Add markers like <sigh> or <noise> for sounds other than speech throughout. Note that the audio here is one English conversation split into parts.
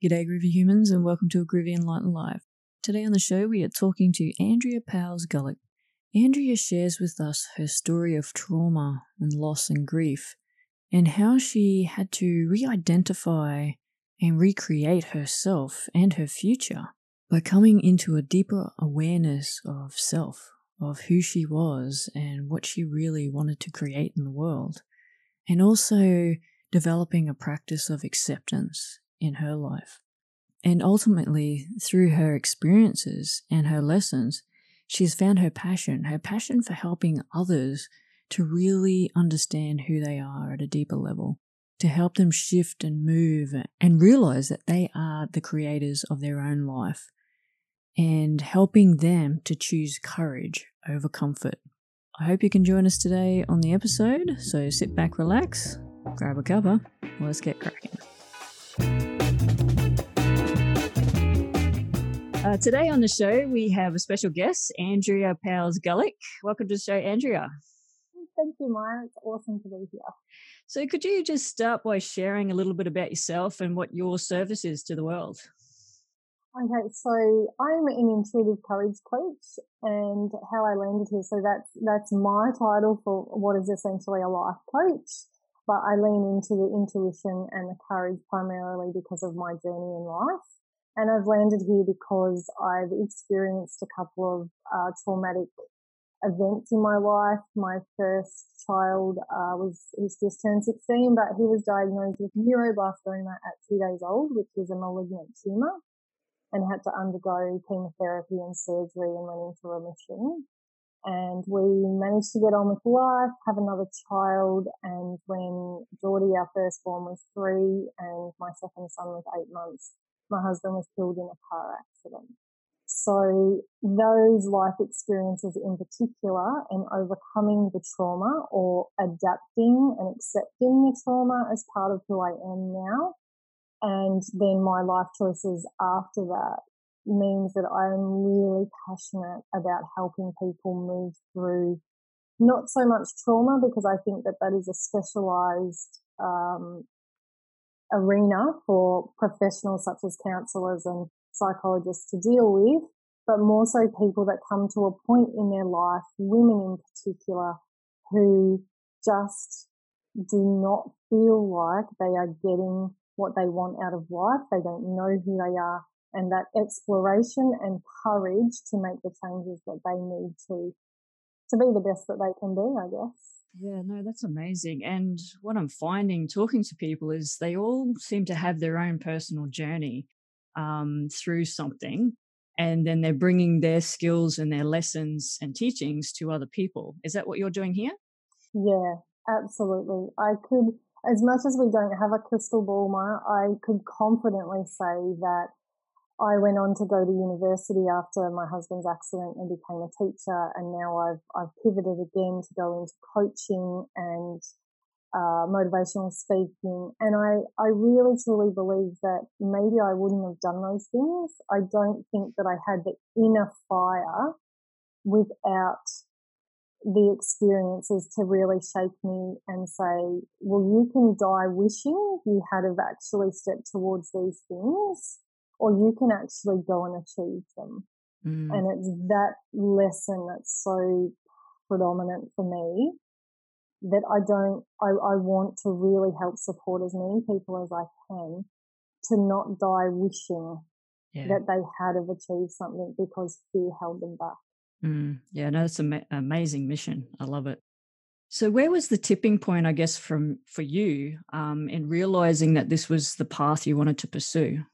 G'day, Groovy humans, and welcome to a Groovy Enlightened Life. Today on the show, we are talking to Andrea Powles Gullick. Andrea shares with us her story of trauma and loss and grief, and how she had to re identify and recreate herself and her future by coming into a deeper awareness of self, of who she was and what she really wanted to create in the world, and also developing a practice of acceptance in her life. And ultimately, through her experiences and her lessons, she's found her passion, her passion for helping others to really understand who they are at a deeper level, to help them shift and move and realize that they are the creators of their own life, and helping them to choose courage over comfort. I hope you can join us today on the episode, so sit back, relax, grab a cover, let's get cracking. Uh, today on the show, we have a special guest, Andrea Powles Gullick. Welcome to the show, Andrea. Thank you, Maya. It's awesome to be here. So, could you just start by sharing a little bit about yourself and what your service is to the world? Okay, so I'm an intuitive courage coach, and how I landed here. So that's that's my title for what is essentially a life coach. But I lean into the intuition and the courage primarily because of my journey in life. And I've landed here because I've experienced a couple of uh, traumatic events in my life. My first child uh, was he's just turned 16, but he was diagnosed with neuroblastoma at two days old, which is a malignant tumor, and had to undergo chemotherapy and surgery and went into remission. And we managed to get on with life, have another child, and when Geordie, our firstborn, was three, and my second son was eight months, my husband was killed in a car accident. So those life experiences in particular and overcoming the trauma or adapting and accepting the trauma as part of who I am now. And then my life choices after that means that I'm really passionate about helping people move through not so much trauma because I think that that is a specialized um, arena for professionals such as counselors and psychologists to deal with, but more so people that come to a point in their life, women in particular, who just do not feel like they are getting what they want out of life. They don't know who they are and that exploration and courage to make the changes that they need to, to be the best that they can be, I guess. Yeah, no, that's amazing. And what I'm finding talking to people is they all seem to have their own personal journey um, through something. And then they're bringing their skills and their lessons and teachings to other people. Is that what you're doing here? Yeah, absolutely. I could, as much as we don't have a crystal ball, Ma, I could confidently say that I went on to go to university after my husband's accident and became a teacher. And now I've, I've pivoted again to go into coaching and uh, motivational speaking. And I, I really truly believe that maybe I wouldn't have done those things. I don't think that I had the inner fire without the experiences to really shake me and say, well, you can die wishing you had have actually stepped towards these things or you can actually go and achieve them. Mm. And it's that lesson that's so predominant for me that I don't, I, I want to really help support as many people as I can to not die wishing yeah. that they had have achieved something because fear held them back. Mm. Yeah, no, it's an amazing mission. I love it. So, where was the tipping point, I guess, from for you um, in realizing that this was the path you wanted to pursue?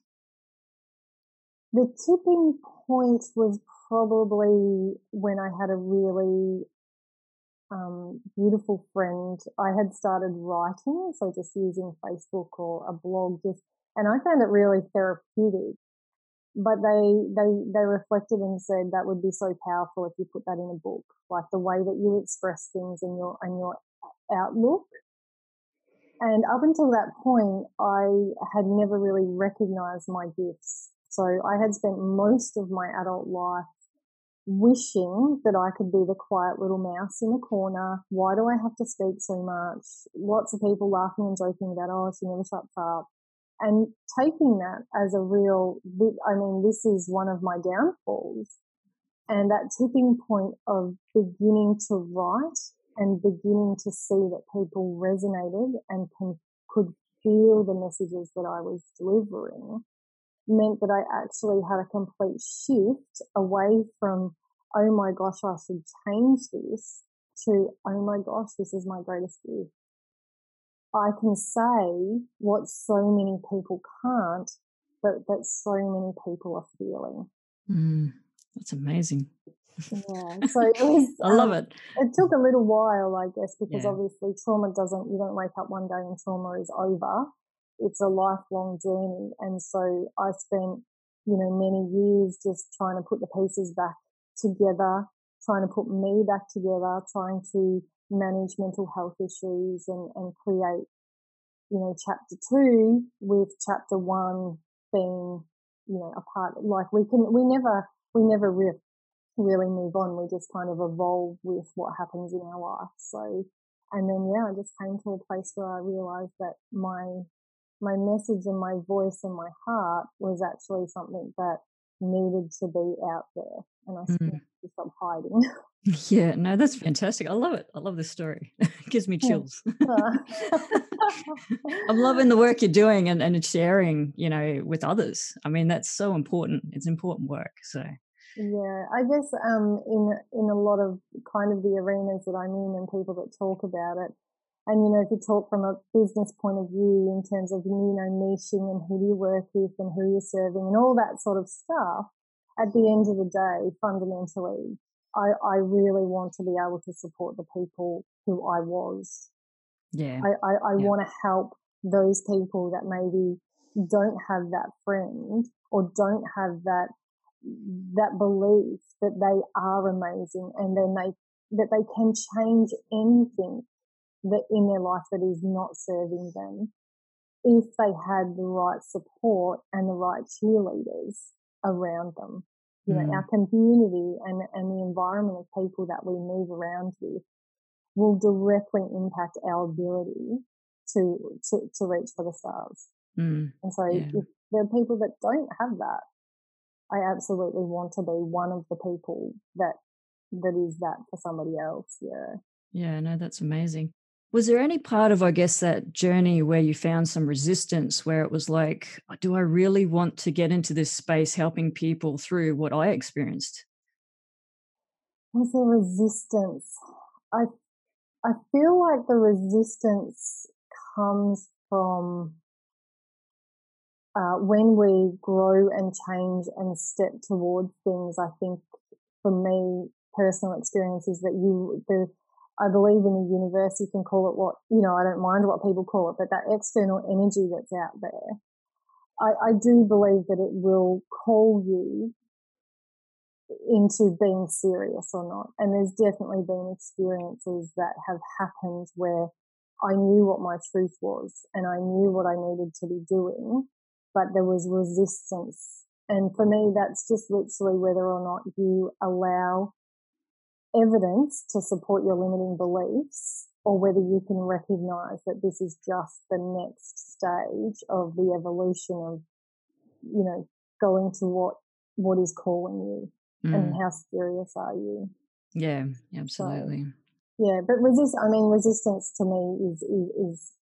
The tipping point was probably when I had a really um, beautiful friend. I had started writing, so just using Facebook or a blog, just and I found it really therapeutic. But they they they reflected and said that would be so powerful if you put that in a book, like the way that you express things and your and your outlook. And up until that point, I had never really recognized my gifts. So I had spent most of my adult life wishing that I could be the quiet little mouse in the corner. Why do I have to speak so much? Lots of people laughing and joking about, oh, she never shuts up. and taking that as a real, I mean, this is one of my downfalls. And that tipping point of beginning to write and beginning to see that people resonated and can, could feel the messages that I was delivering meant that I actually had a complete shift away from, oh my gosh, I should change this to, oh my gosh, this is my greatest gift. I can say what so many people can't, but that so many people are feeling. Mm, that's amazing. Yeah, so <laughs> it was. I love um, it. It took a little while, I guess, because yeah. obviously trauma doesn't. You don't wake up one day and trauma is over. It's a lifelong journey, and so I spent, you know, many years just trying to put the pieces back together, trying to put me back together, trying to manage mental health issues and, and create, you know, chapter two with chapter one being, you know, a part, like we can, we never, we never re- really move on. We just kind of evolve with what happens in our life. So, and then, yeah, I just came to a place where I realized that my, my message and my voice and my heart was actually something that needed to be out there. And I mm. stop hiding. <laughs> Yeah, no, that's fantastic. I love it. I love this story. it <laughs> gives me chills. <laughs> I'm loving the work you're doing and, and sharing, you know, with others. I mean, that's so important. It's important work. So yeah, I guess um in in a lot of kind of the arenas that I'm in and people that talk about it, and you know, if you talk from a business point of view in terms of you know niching and who do you work with and who you're serving and all that sort of stuff, at the end of the day, fundamentally, I, I really want to be able to support the people who I was. Yeah. I, I, I yeah. want to help those people that maybe don't have that friend or don't have that that belief that they are amazing and then they that they can change anything that in their life that is not serving them if they had the right support and the right cheerleaders around them you know, mm. our community and, and the environment of people that we move around with will directly impact our ability to, to, to reach for the stars. Mm. And so yeah. if there are people that don't have that, I absolutely want to be one of the people that, that is that for somebody else. Yeah. Yeah, no, that's amazing. Was there any part of, I guess, that journey where you found some resistance where it was like, do I really want to get into this space helping people through what I experienced? Was there resistance? I I feel like the resistance comes from uh, when we grow and change and step towards things. I think for me, personal experience is that you the I believe in the universe. You can call it what, you know, I don't mind what people call it, but that external energy that's out there, I, I do believe that it will call you into being serious or not. And there's definitely been experiences that have happened where I knew what my truth was and I knew what I needed to be doing, but there was resistance. And for me, that's just literally whether or not you allow evidence to support your limiting beliefs or whether you can recognize that this is just the next stage of the evolution of, you know, going to what, what is calling you mm. and how serious are you? Yeah, absolutely. So, yeah, but resist, I mean, resistance to me is, is, is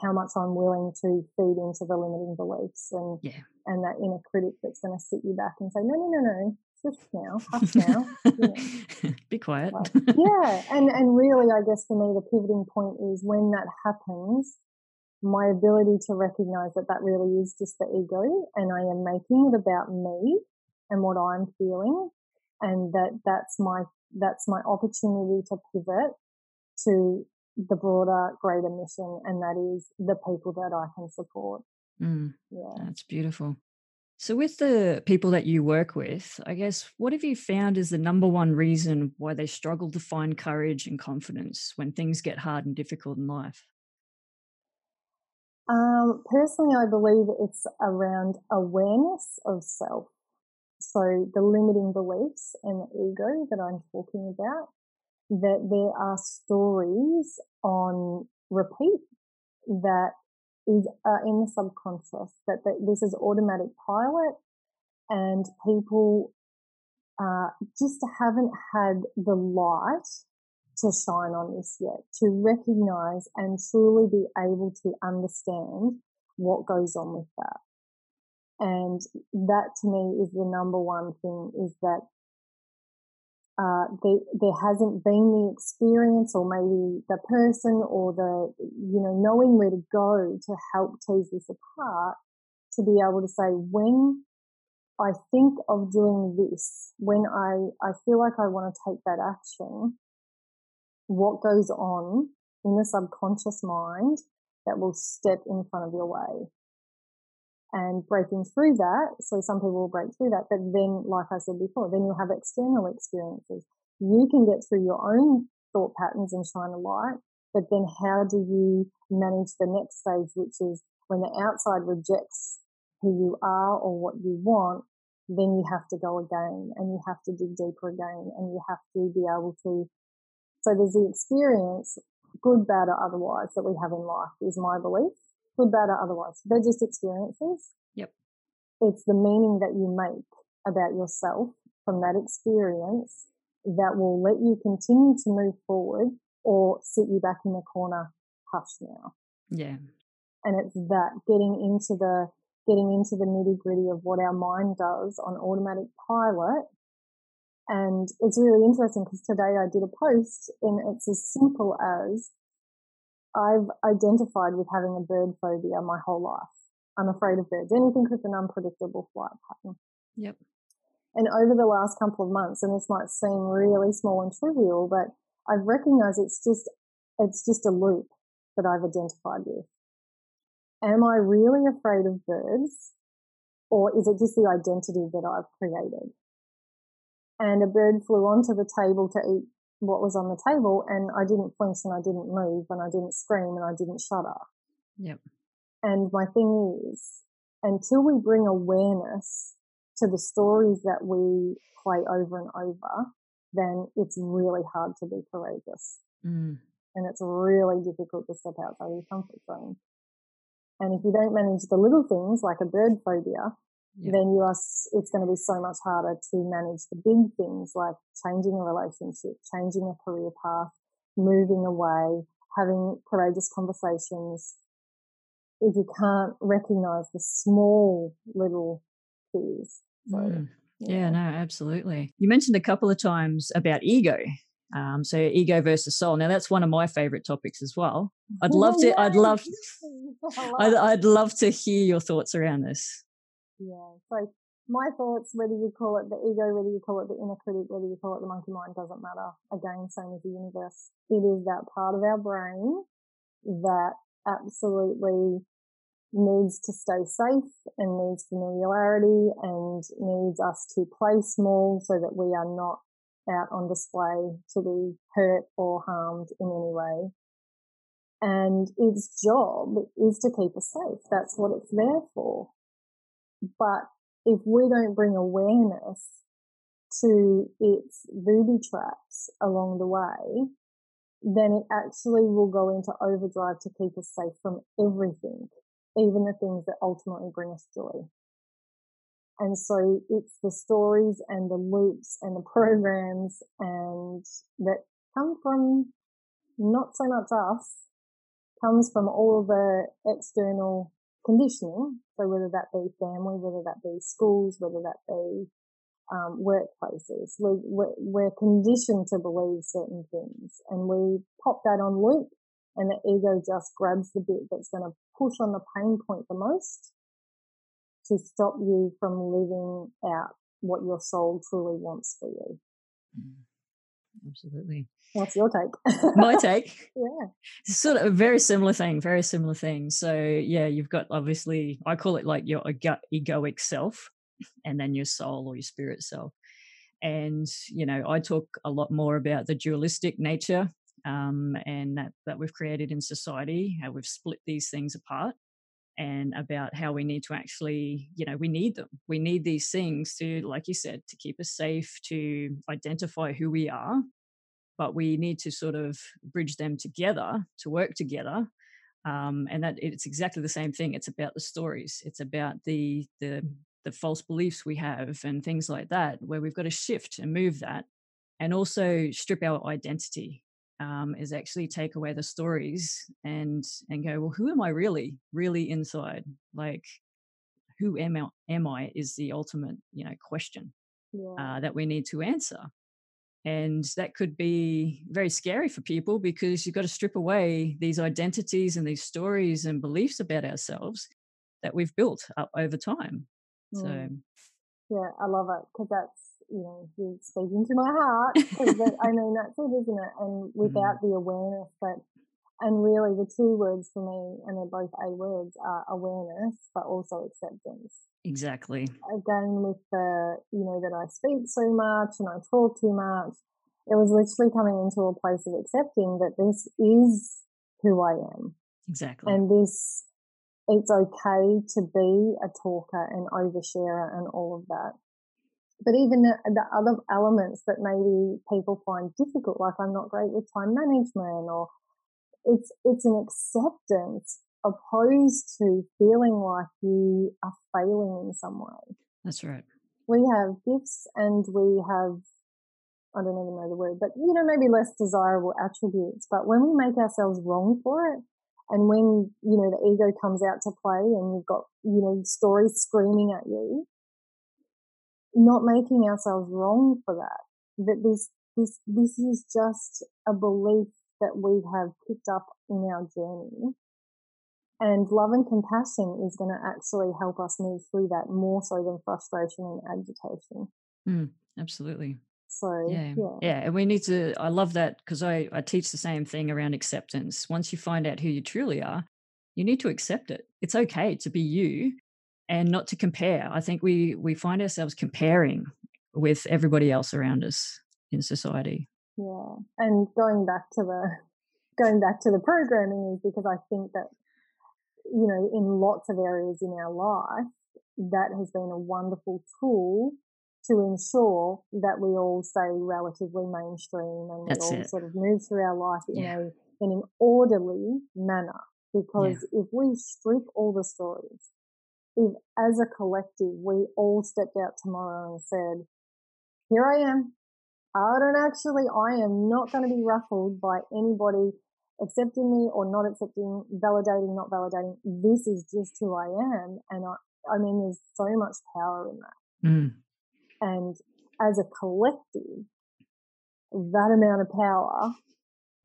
how much I'm willing to feed into the limiting beliefs and, yeah. and that inner critic that's going to sit you back and say, no, no, no, no, just now, <laughs> hush now. Yeah. <laughs> Be quiet. <laughs> yeah, and and really, I guess for me, the pivoting point is when that happens. My ability to recognize that that really is just the ego, and I am making it about me and what I'm feeling, and that that's my that's my opportunity to pivot to the broader, greater mission, and that is the people that I can support. Mm, yeah, that's beautiful. So, with the people that you work with, I guess, what have you found is the number one reason why they struggle to find courage and confidence when things get hard and difficult in life? Um, personally, I believe it's around awareness of self. So, the limiting beliefs and the ego that I'm talking about, that there are stories on repeat that is uh, in the subconscious, that, that this is automatic pilot and people uh, just haven't had the light to shine on this yet, to recognize and truly be able to understand what goes on with that. And that to me is the number one thing is that uh, there hasn't been the experience or maybe the person or the, you know, knowing where to go to help tease this apart to be able to say, when I think of doing this, when I, I feel like I want to take that action, what goes on in the subconscious mind that will step in front of your way and breaking through that. So some people will break through that, but then, like I said before, then you'll have external experiences. You can get through your own thought patterns and shine a light, but then how do you manage the next stage, which is when the outside rejects who you are or what you want, then you have to go again and you have to dig deeper again and you have to be able to. So there's the experience, good, bad, or otherwise, that we have in life is my belief good, bad, or otherwise. They're just experiences. Yep. It's the meaning that you make about yourself from that experience that will let you continue to move forward or sit you back in the corner, hush now. Yeah. And it's that getting into the getting into the nitty gritty of what our mind does on automatic pilot. And it's really interesting because today I did a post and it's as simple as I've identified with having a bird phobia my whole life. I'm afraid of birds, anything with an unpredictable flight pattern. Yep. And over the last couple of months, and this might seem really small and trivial, but I've recognized it's just, it's just a loop that I've identified with. Am I really afraid of birds? Or is it just the identity that I've created? And a bird flew onto the table to eat what was on the table and I didn't flinch and I didn't move and I didn't scream and I didn't shudder. Yep. And my thing is, until we bring awareness to the stories that we play over and over, then it's really hard to be courageous. Mm. And it's really difficult to step outside your comfort zone. And if you don't manage the little things like a bird phobia, yeah. then you are, it's going to be so much harder to manage the big things like changing a relationship, changing a career path, moving away, having courageous conversations. If you can't recognize the small little keys. So, mm. yeah. yeah, no, absolutely. You mentioned a couple of times about ego. Um, so ego versus soul. Now that's one of my favorite topics as well. I'd love <laughs> to. I'd <laughs> love. I'd, I'd love to hear your thoughts around this. Yeah. So my thoughts, whether you call it the ego, whether you call it the inner critic, whether you call it the monkey mind, doesn't matter. Again, same as the universe. It is that part of our brain that absolutely needs to stay safe and needs familiarity and needs us to play small so that we are not out on display to be hurt or harmed in any way. And its job is to keep us safe. That's what it's there for. But if we don't bring awareness to its booby traps along the way, then it actually will go into overdrive to keep us safe from everything, even the things that ultimately bring us joy. And so it's the stories and the loops and the <laughs> programs and that come from not so much us, comes from all the external conditioning. So whether that be family, whether that be schools, whether that be um, workplaces, we, we're, we're conditioned to believe certain things and we pop that on loop and the ego just grabs the bit that's going to push on the pain point the most to stop you from living out what your soul truly wants for you. Mm. Absolutely. What's your take? My <laughs> take. yeah. Sort of a very similar thing, very similar thing. So yeah, you've got obviously I call it like your egoic self and then your soul or your spirit self. And, you know, I talk a lot more about the dualistic nature um, and that, that we've created in society, how we've split these things apart and about how we need to actually, you know, we need them. We need these things to, like you said, to keep us safe, to identify who we are. But we need to sort of bridge them together to work together um, and that it's exactly the same thing. It's about the stories. It's about the the the false beliefs we have and things like that, where we've got to shift and move that, and also strip our identity. Um, is actually take away the stories and and go, well, who am I really, really inside? Like, who am I? Am I is the ultimate, you know, question yeah. uh, that we need to answer. And that could be very scary for people because you've got to strip away these identities and these stories and beliefs about ourselves that we've built up over time. Mm. So, yeah, I love it because that's, you know, you're speaking to my heart. that, I mean, that's it, isn't it? And <laughs> mm. without mm. the awareness that and really the two words for me, and they're both A words, are awareness, but also acceptance. Exactly. Again, with the, you know, that I speak so much and I talk too much, it was literally coming into a place of accepting that this is who I am. Exactly. And this, it's okay to be a talker and oversharer and all of that. But even the, the other elements that maybe people find difficult, like I'm not great with time management or it's, it's an acceptance opposed to feeling like you are failing in some way. That's right. We have gifts and we have, I don't even know the word, but you know, maybe less desirable attributes. But when we make ourselves wrong for it, and when, you know, the ego comes out to play and you've got, you know, stories screaming at you, not making ourselves wrong for that, that this, this, this is just a belief that we have picked up in our journey. And love and compassion is going to actually help us move through that more so than frustration and agitation. Mm, absolutely. So yeah, yeah, yeah, and we need to. I love that because I I teach the same thing around acceptance. Once you find out who you truly are, you need to accept it. It's okay to be you, and not to compare. I think we we find ourselves comparing with everybody else around us in society. Yeah. And going back to the, going back to the programming is because I think that, you know, in lots of areas in our life, that has been a wonderful tool to ensure that we all stay relatively mainstream and we all it. sort of move through our life in yeah. a in an orderly manner. Because yeah. if we strip all the stories, if as a collective we all stepped out tomorrow and said, "Here I am, I don't actually, I am not going to be ruffled by anybody accepting me or not accepting, validating, not validating. This is just who I am. And I, I mean, there's so much power in that. Mm. And as a collective, that amount of power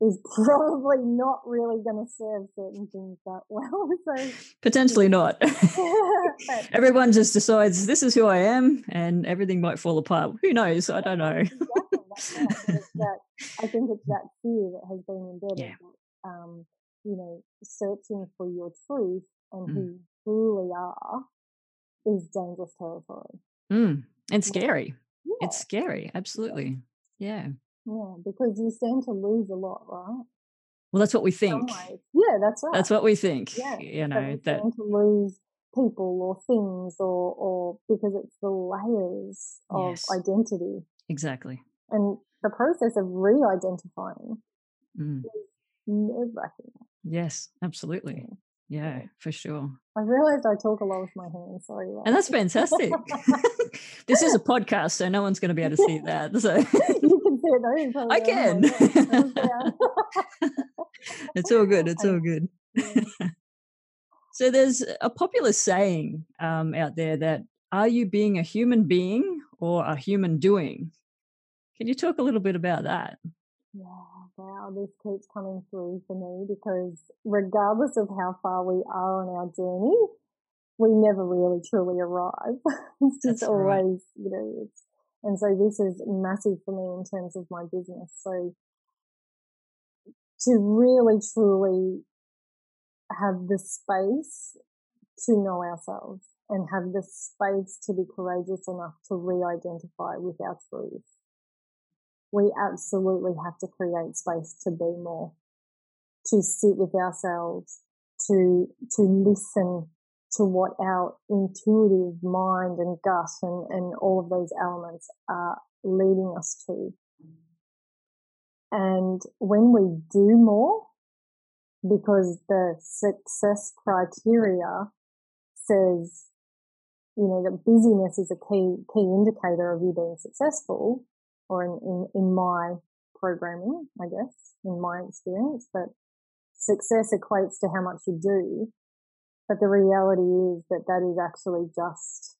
is probably not really going to serve certain things that well. <laughs> So potentially not. <laughs> <laughs> Everyone just decides this is who I am, and everything might fall apart. Who knows? I don't know. exactly. that, I think it's that fear that has been embedded. Yeah. Um, you know, searching for your truth and mm. who you truly are is dangerous territory. Mm. And scary. Yeah. It's scary. Absolutely. Yeah. Yeah, because you stand to lose a lot, right? Well, that's what we think. Yeah, that's right. That's what we think. Yeah, you know so that to lose people or things, or or because it's the layers of yes. identity. Exactly. And the process of re-identifying mm. is nerve-wracking. Yes, absolutely. Yeah. yeah, for sure. I realized I talk a lot with my hands. Sorry. And that's fantastic. <laughs> <laughs> this is a podcast, so no one's going to be able to see that. So <laughs> I can. <laughs> it's all good. It's all good. <laughs> <laughs> so there's a popular saying um, out there that are you being a human being or a human doing? Can you talk a little bit about that? Yeah, wow, this keeps coming through for me because regardless of how far we are on our journey, we never really truly arrive. it's just That's always, right. you know, it's and so this is massive for me in terms of my business. So to really truly have the space to know ourselves and have the space to be courageous enough to re-identify with our truth. We absolutely have to create space to be more, to sit with ourselves, to, to listen to what our intuitive mind and gut and, and all of those elements are leading us to. And when we do more, because the success criteria says, you know, that busyness is a key, key indicator of you being successful or in, in, in my programming, I guess, in my experience, but success equates to how much you do. But the reality is that that is actually just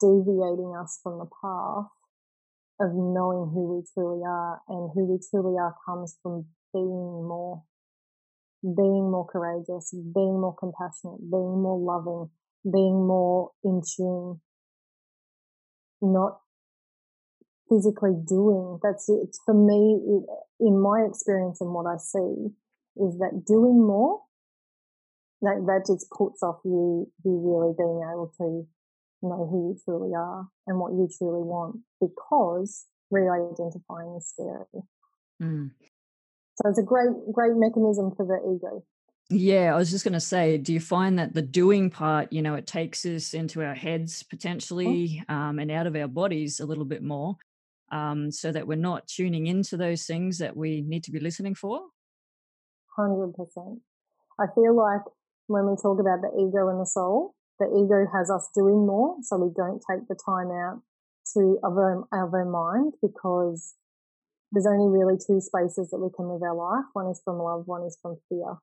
deviating us from the path of knowing who we truly are and who we truly are comes from being more, being more courageous, being more compassionate, being more loving, being more in tune, not physically doing. That's it. For me, in my experience and what I see is that doing more, that, that just puts off you, you really being able to know who you truly are and what you truly want because re-identifying is scary. Mm. So it's a great, great mechanism for the ego. Yeah, I was just going to say, do you find that the doing part, you know, it takes us into our heads oh. potentially um, and out of our bodies a little bit more um, so that we're not tuning into those things that we need to be listening for? 100%. I feel like when we talk about the ego and the soul, the ego has us doing more, so we don't take the time out to of our, of our mind because there's only really two spaces that we can live our life. One is from love, one is from fear.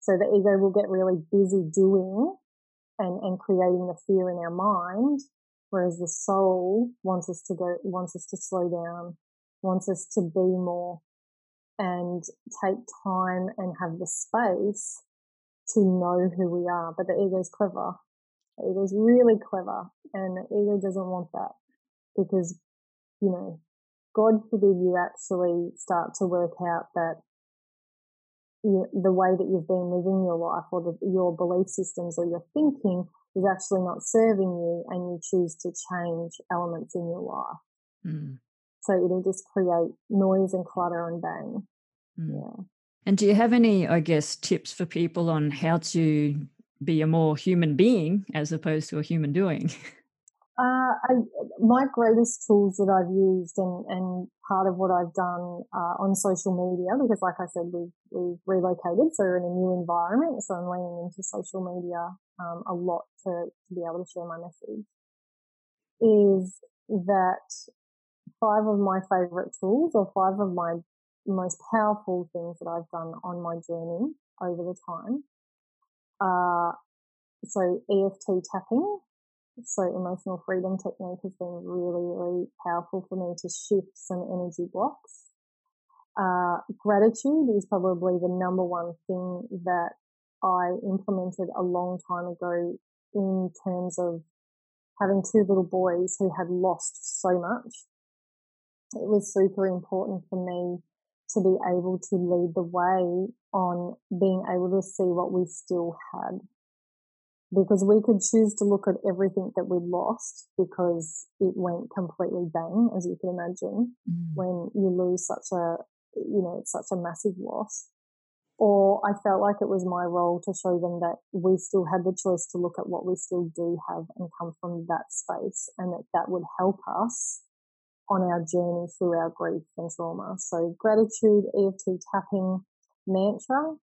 So the ego will get really busy doing and, and creating the fear in our mind, whereas the soul wants us to go, wants us to slow down, wants us to be more and take time and have the space to know who we are. But the ego is clever. The ego is really clever and the ego doesn't want that because, you know, God forbid you actually start to work out that you, the way that you've been living your life or the, your belief systems or your thinking is actually not serving you and you choose to change elements in your life. Mm. So it'll just create noise and clutter and bang. Mm. Yeah. And do you have any, I guess, tips for people on how to be a more human being as opposed to a human doing? <laughs> Uh, I, my greatest tools that I've used and, and part of what I've done uh, on social media, because like I said, we've, we've relocated, so we're in a new environment, so I'm leaning into social media um, a lot to, to be able to share my message, is that five of my favorite tools or five of my most powerful things that I've done on my journey over the time are so EFT tapping, so emotional freedom technique has been really, really powerful for me to shift some energy blocks. Uh, gratitude is probably the number one thing that I implemented a long time ago in terms of having two little boys who had lost so much. It was super important for me to be able to lead the way on being able to see what we still had because we could choose to look at everything that we lost because it went completely bang, as you can imagine, mm. when you lose such a, you know, it's such a massive loss. Or I felt like it was my role to show them that we still had the choice to look at what we still do have and come from that space and that that would help us on our journey through our grief and trauma. So gratitude, EFT tapping, mantra.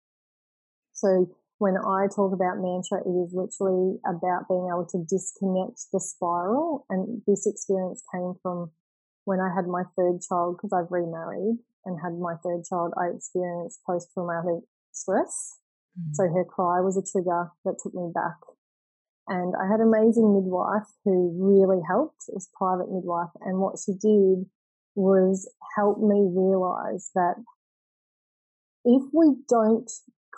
So when I talk about mantra, it is literally about being able to disconnect the spiral. And this experience came from when I had my third child, because I've remarried and had my third child, I experienced post traumatic stress. Mm-hmm. So her cry was a trigger that took me back. And I had an amazing midwife who really helped. It was private midwife. And what she did was help me realize that if we don't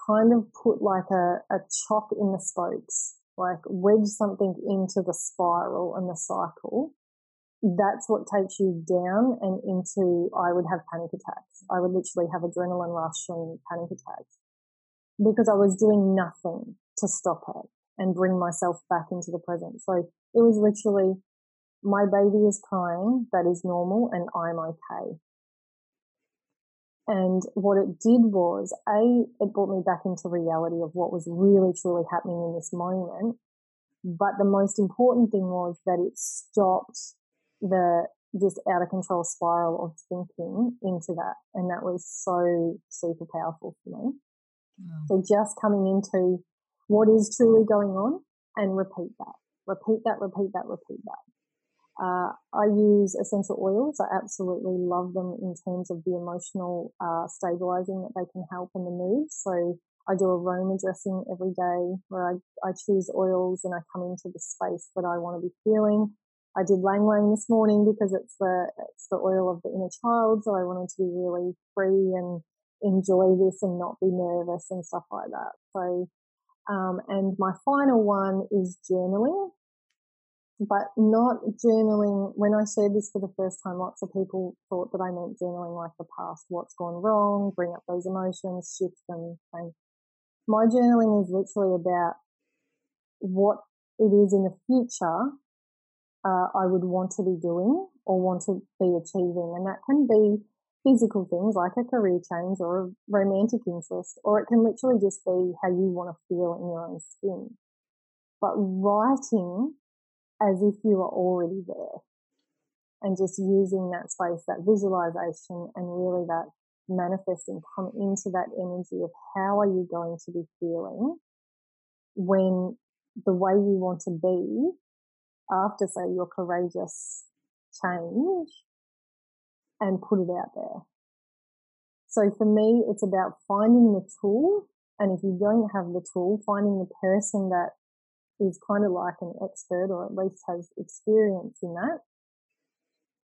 kind of put like a, a chock in the spokes, like wedge something into the spiral and the cycle, that's what takes you down and into, I would have panic attacks. I would literally have adrenaline rush and panic attacks because I was doing nothing to stop it and bring myself back into the present. So it was literally, my baby is crying, that is normal and I'm okay. And what it did was, A, it brought me back into reality of what was really truly happening in this moment. But the most important thing was that it stopped the this out of control spiral of thinking into that. And that was so super powerful for me. Wow. So just coming into what is truly going on and repeat that, repeat that, repeat that, repeat that. Uh, I use essential oils. I absolutely love them in terms of the emotional uh, stabilizing that they can help in the mood. So I do aroma dressing every day where I, I choose oils and I come into the space that I want to be feeling. I did Ylang Ylang this morning because it's the it's the oil of the inner child, so I wanted to be really free and enjoy this and not be nervous and stuff like that. So, um, and my final one is journaling, but not journaling. When I shared this for the first time, lots of people thought that I meant journaling like the past, what's gone wrong, bring up those emotions, shift them. And my journaling is literally about what it is in the future uh, I would want to be doing or want to be achieving. And that can be physical things like a career change or a romantic interest, or it can literally just be how you want to feel in your own skin. But writing as if you are already there and just using that space, that visualization and really that manifesting, come into that energy of how are you going to be feeling when the way you want to be after, say, your courageous change and put it out there. So for me, it's about finding the tool. And if you don't have the tool, finding the person that is kind of like an expert or at least has experience in that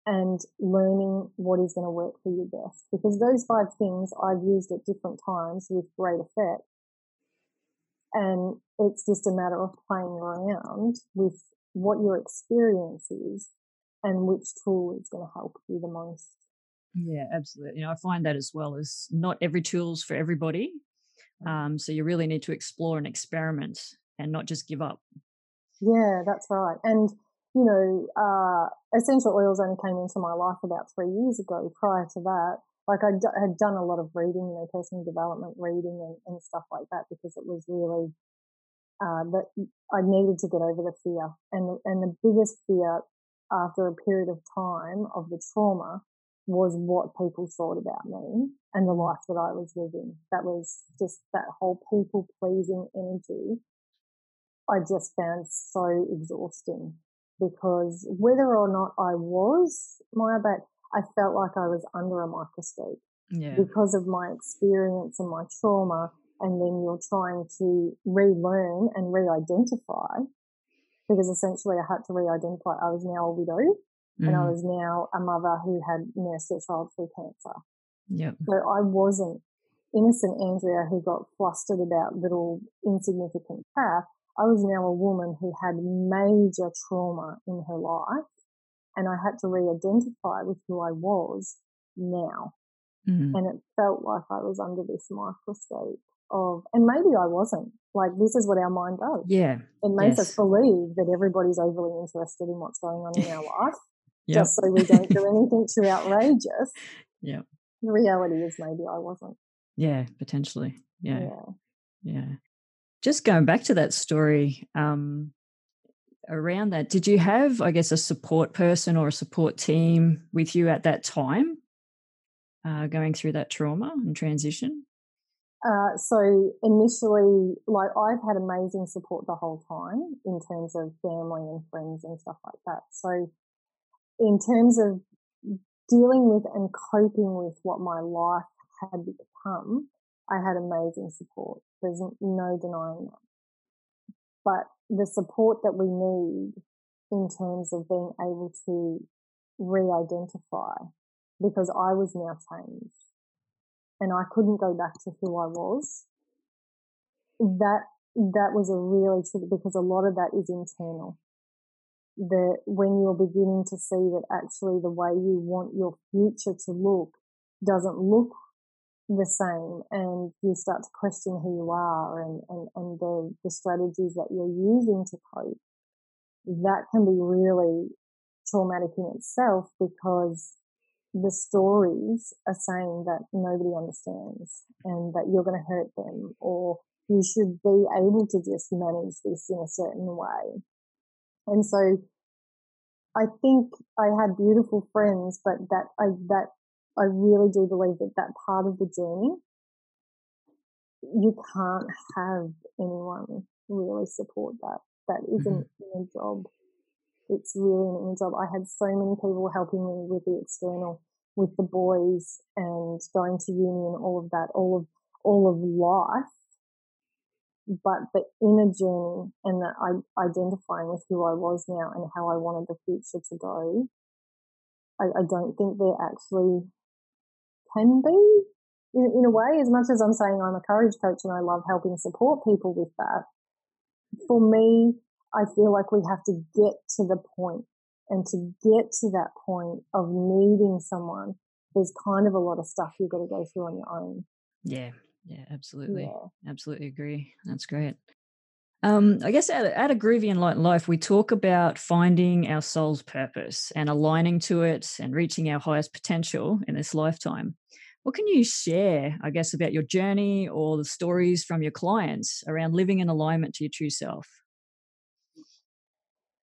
and learning what is going to work for you best. Because those five things I've used at different times with great effect. And it's just a matter of playing around with what your experience is and which tool is going to help you the most. Yeah, absolutely. You know, I find that as well as not every tool's for everybody. Um, so you really need to explore and experiment and not just give up. Yeah, that's right. And you know, uh, essential oils only came into my life about three years ago. Prior to that, like I d- had done a lot of reading, you know, personal development reading and, and stuff like that because it was really uh, that I needed to get over the fear. And, and the biggest fear after a period of time of the trauma was what people thought about me and the life that I was living. That was just that whole people pleasing energy. I just found so exhausting because whether or not I was my but I felt like I was under a microscope yeah. because of my experience and my trauma and then you're trying to relearn and re-identify because essentially I had to re-identify I was now a widow mm. and I mm. was now a mother who had nursed their child through cancer. Yep. So I wasn't innocent Andrea who got flustered about little insignificant crap. I was now a woman who had major trauma in her life and I had to re-identify with who I was now. Mm. And it felt like I was under this microscope of, and maybe I wasn't. Like this is what our mind does. Yeah. It makes yes. us believe that everybody's overly interested in what's going on in our <laughs> life, yep. just so we don't do <laughs> anything too outrageous. Yeah. The reality is maybe I wasn't. Yeah, potentially. Yeah. Yeah. yeah. Just going back to that story, um, around that, did you have, I guess, a support person or a support team with you at that time, uh, going through that trauma and transition? Uh, so initially, like I've had amazing support the whole time in terms of family and friends and stuff like that. So in terms of dealing with and coping with what my life had become, I had amazing support. There's no denying that. But the support that we need in terms of being able to re-identify because I was now changed and I couldn't go back to who I was. That that was a really tricky because a lot of that is internal. That when you're beginning to see that actually the way you want your future to look doesn't look the same and you start to question who you are and, and, and the, the strategies that you're using to cope, that can be really traumatic in itself because the stories are saying that nobody understands and that you're going to hurt them or you should be able to just manage this in a certain way. And so I think I had beautiful friends, but that I, that I really do believe that that part of the journey you can't have anyone really support that. That isn't mm-hmm. a job. It's really an inner job. I had so many people helping me with the external, with the boys and going to uni and all of that, all of all of life. But the inner journey and I identifying with who I was now and how I wanted the future to go, I, I don't think there actually can be in, in a way, as much as I'm saying I'm a courage coach and I love helping support people with that, for me, I feel like we have to get to the point and to get to that point of needing someone, there's kind of a lot of stuff you've got to go through on your own. Yeah, yeah, absolutely. Yeah. Absolutely agree. That's great. Um, I guess at, at a groovy enlightened life, we talk about finding our soul's purpose and aligning to it and reaching our highest potential in this lifetime. What can you share, I guess, about your journey or the stories from your clients around living in alignment to your true self?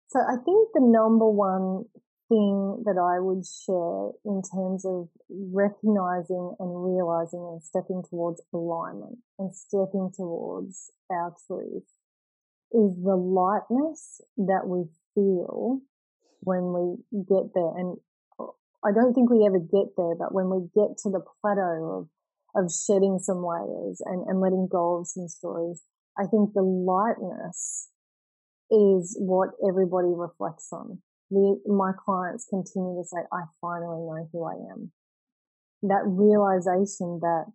So I think the number one thing that I would share in terms of recognizing and realizing and stepping towards alignment and stepping towards our truth is the lightness that we feel when we get there. And uh, I don't think we ever get there, but when we get to the plateau of, of shedding some layers and, and letting go of some stories, I think the lightness is what everybody reflects on. My clients continue to say, I finally know who I am. That realization that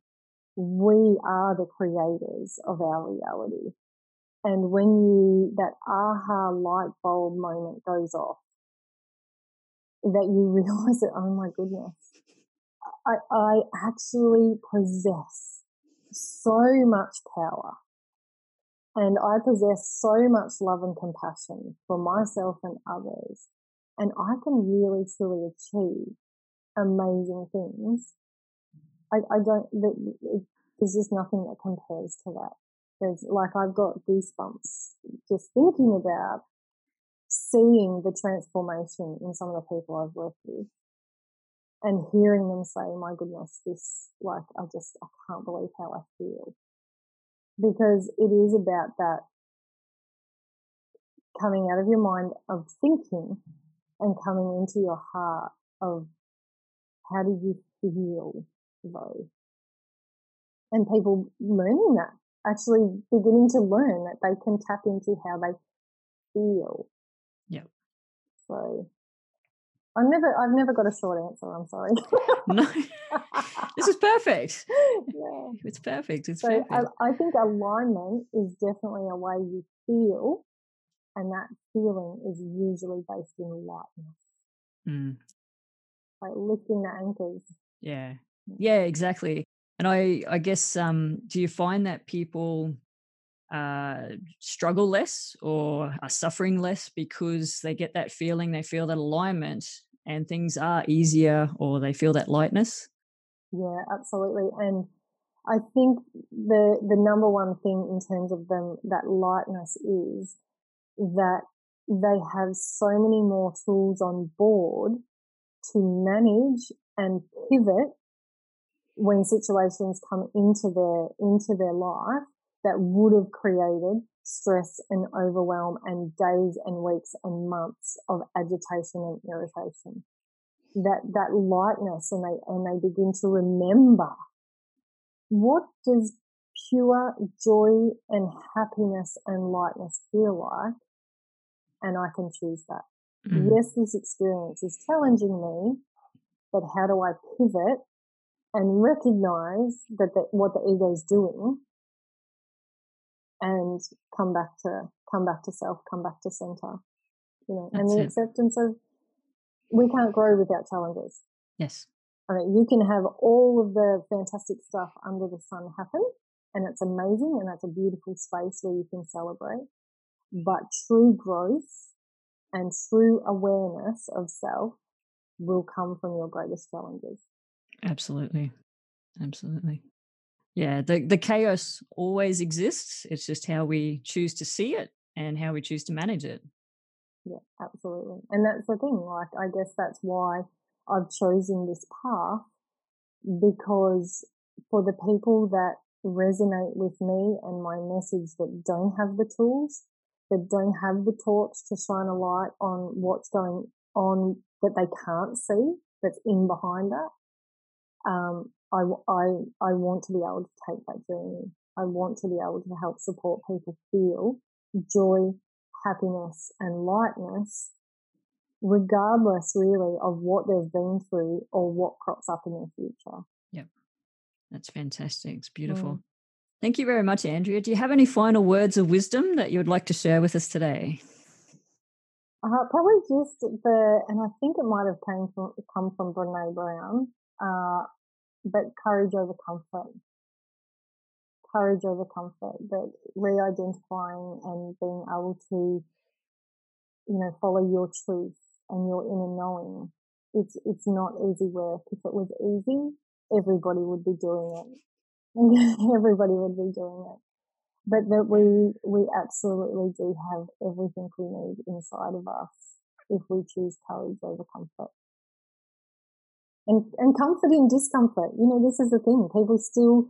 we are the creators of our reality. And when you, that aha light bulb moment goes off, that you <laughs> realize that, oh my goodness, I, I actually possess so much power and I possess so much love and compassion for myself and others. And I can really truly achieve amazing things. I, I don't, there's just nothing that compares to that. There's like, I've got goosebumps just thinking about seeing the transformation in some of the people I've worked with and hearing them say, my goodness, this, like, I just, I can't believe how I feel. Because it is about that coming out of your mind of thinking and coming into your heart of how do you feel though? And people learning that, actually beginning to learn that they can tap into how they feel yeah. So I've never I've never got a short answer, I'm sorry. <laughs> no. this is perfect. Yeah. It's perfect. It's so perfect. I, I think alignment is definitely a way you feel and that feeling is usually based in lightness. Mm. Like lifting the anchors. Yeah. Yeah, exactly. And I I guess um do you find that people uh, struggle less or are suffering less because they get that feeling, they feel that alignment, and things are easier or they feel that lightness. Yeah, absolutely. And I think the the number one thing in terms of them that lightness is that they have so many more tools on board to manage and pivot when situations come into their into their life that would have created stress and overwhelm and days and weeks and months of agitation and irritation. That, that lightness and they, and they begin to remember what does pure joy and happiness and lightness feel like? And I can choose that. Mm. Yes, this experience is challenging me, but how do I pivot and recognize that the, what the ego is doing and come back to come back to self, come back to center. You know, That's and the it. acceptance of we can't grow without challenges. Yes. I mean, you can have all of the fantastic stuff under the sun happen, and it's amazing, and that's a beautiful space where you can celebrate. But true growth and true awareness of self will come from your greatest challenges. Absolutely. Absolutely yeah the, the chaos always exists it's just how we choose to see it and how we choose to manage it yeah absolutely and that's the thing like i guess that's why i've chosen this path because for the people that resonate with me and my message that don't have the tools, that don't have the torch to shine a light on what's going on that they can't see, that's in behind that. Um, I, I, I want to be able to take that journey. I want to be able to help support people feel joy, happiness and lightness, regardless really of what they've been through or what crops up in their future. Yep. That's fantastic. It's beautiful. Mm. Thank you very much, Andrea. Do you have any final words of wisdom that you would like to share with us today? Uh, probably just the, and I think it might have came from, come from Brene Brown, uh, but courage over comfort. Courage over comfort, that re-identifying and being able to, you know, follow your truth and your inner knowing. It's, it's not easy work. If it was easy, everybody would be doing it. <laughs> everybody would be doing it. But that we, we absolutely do have everything we need inside of us if we choose courage over comfort. And, and comfort in discomfort. You know, this is the thing. People still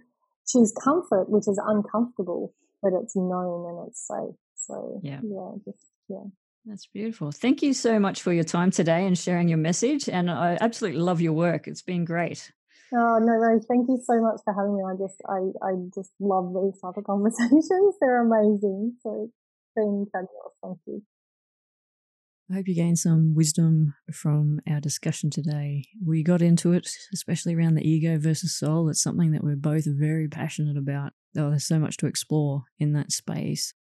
choose comfort, which is uncomfortable, but it's known and it's safe. So yeah, yeah, just, yeah. That's beautiful. Thank you so much for your time today and sharing your message. And I absolutely love your work. It's been great. Oh no, Rose, thank you so much for having me. I just I, I just love these type of <laughs> conversations. They're amazing. So it's been fabulous. Thank you. I hope you gained some wisdom from our discussion today. We got into it, especially around the ego versus soul. It's something that we're both very passionate about. Oh, there's so much to explore in that space.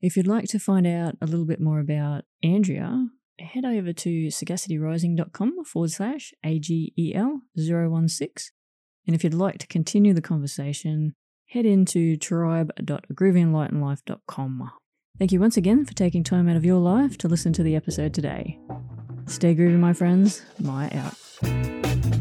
If you'd like to find out a little bit more about Andrea, head over to sagacityrising.com forward slash AGEL016. And if you'd like to continue the conversation, head into tribe.groovyenlightenedlife.com. Thank you once again for taking time out of your life to listen to the episode today. Stay groovy, my friends. My out.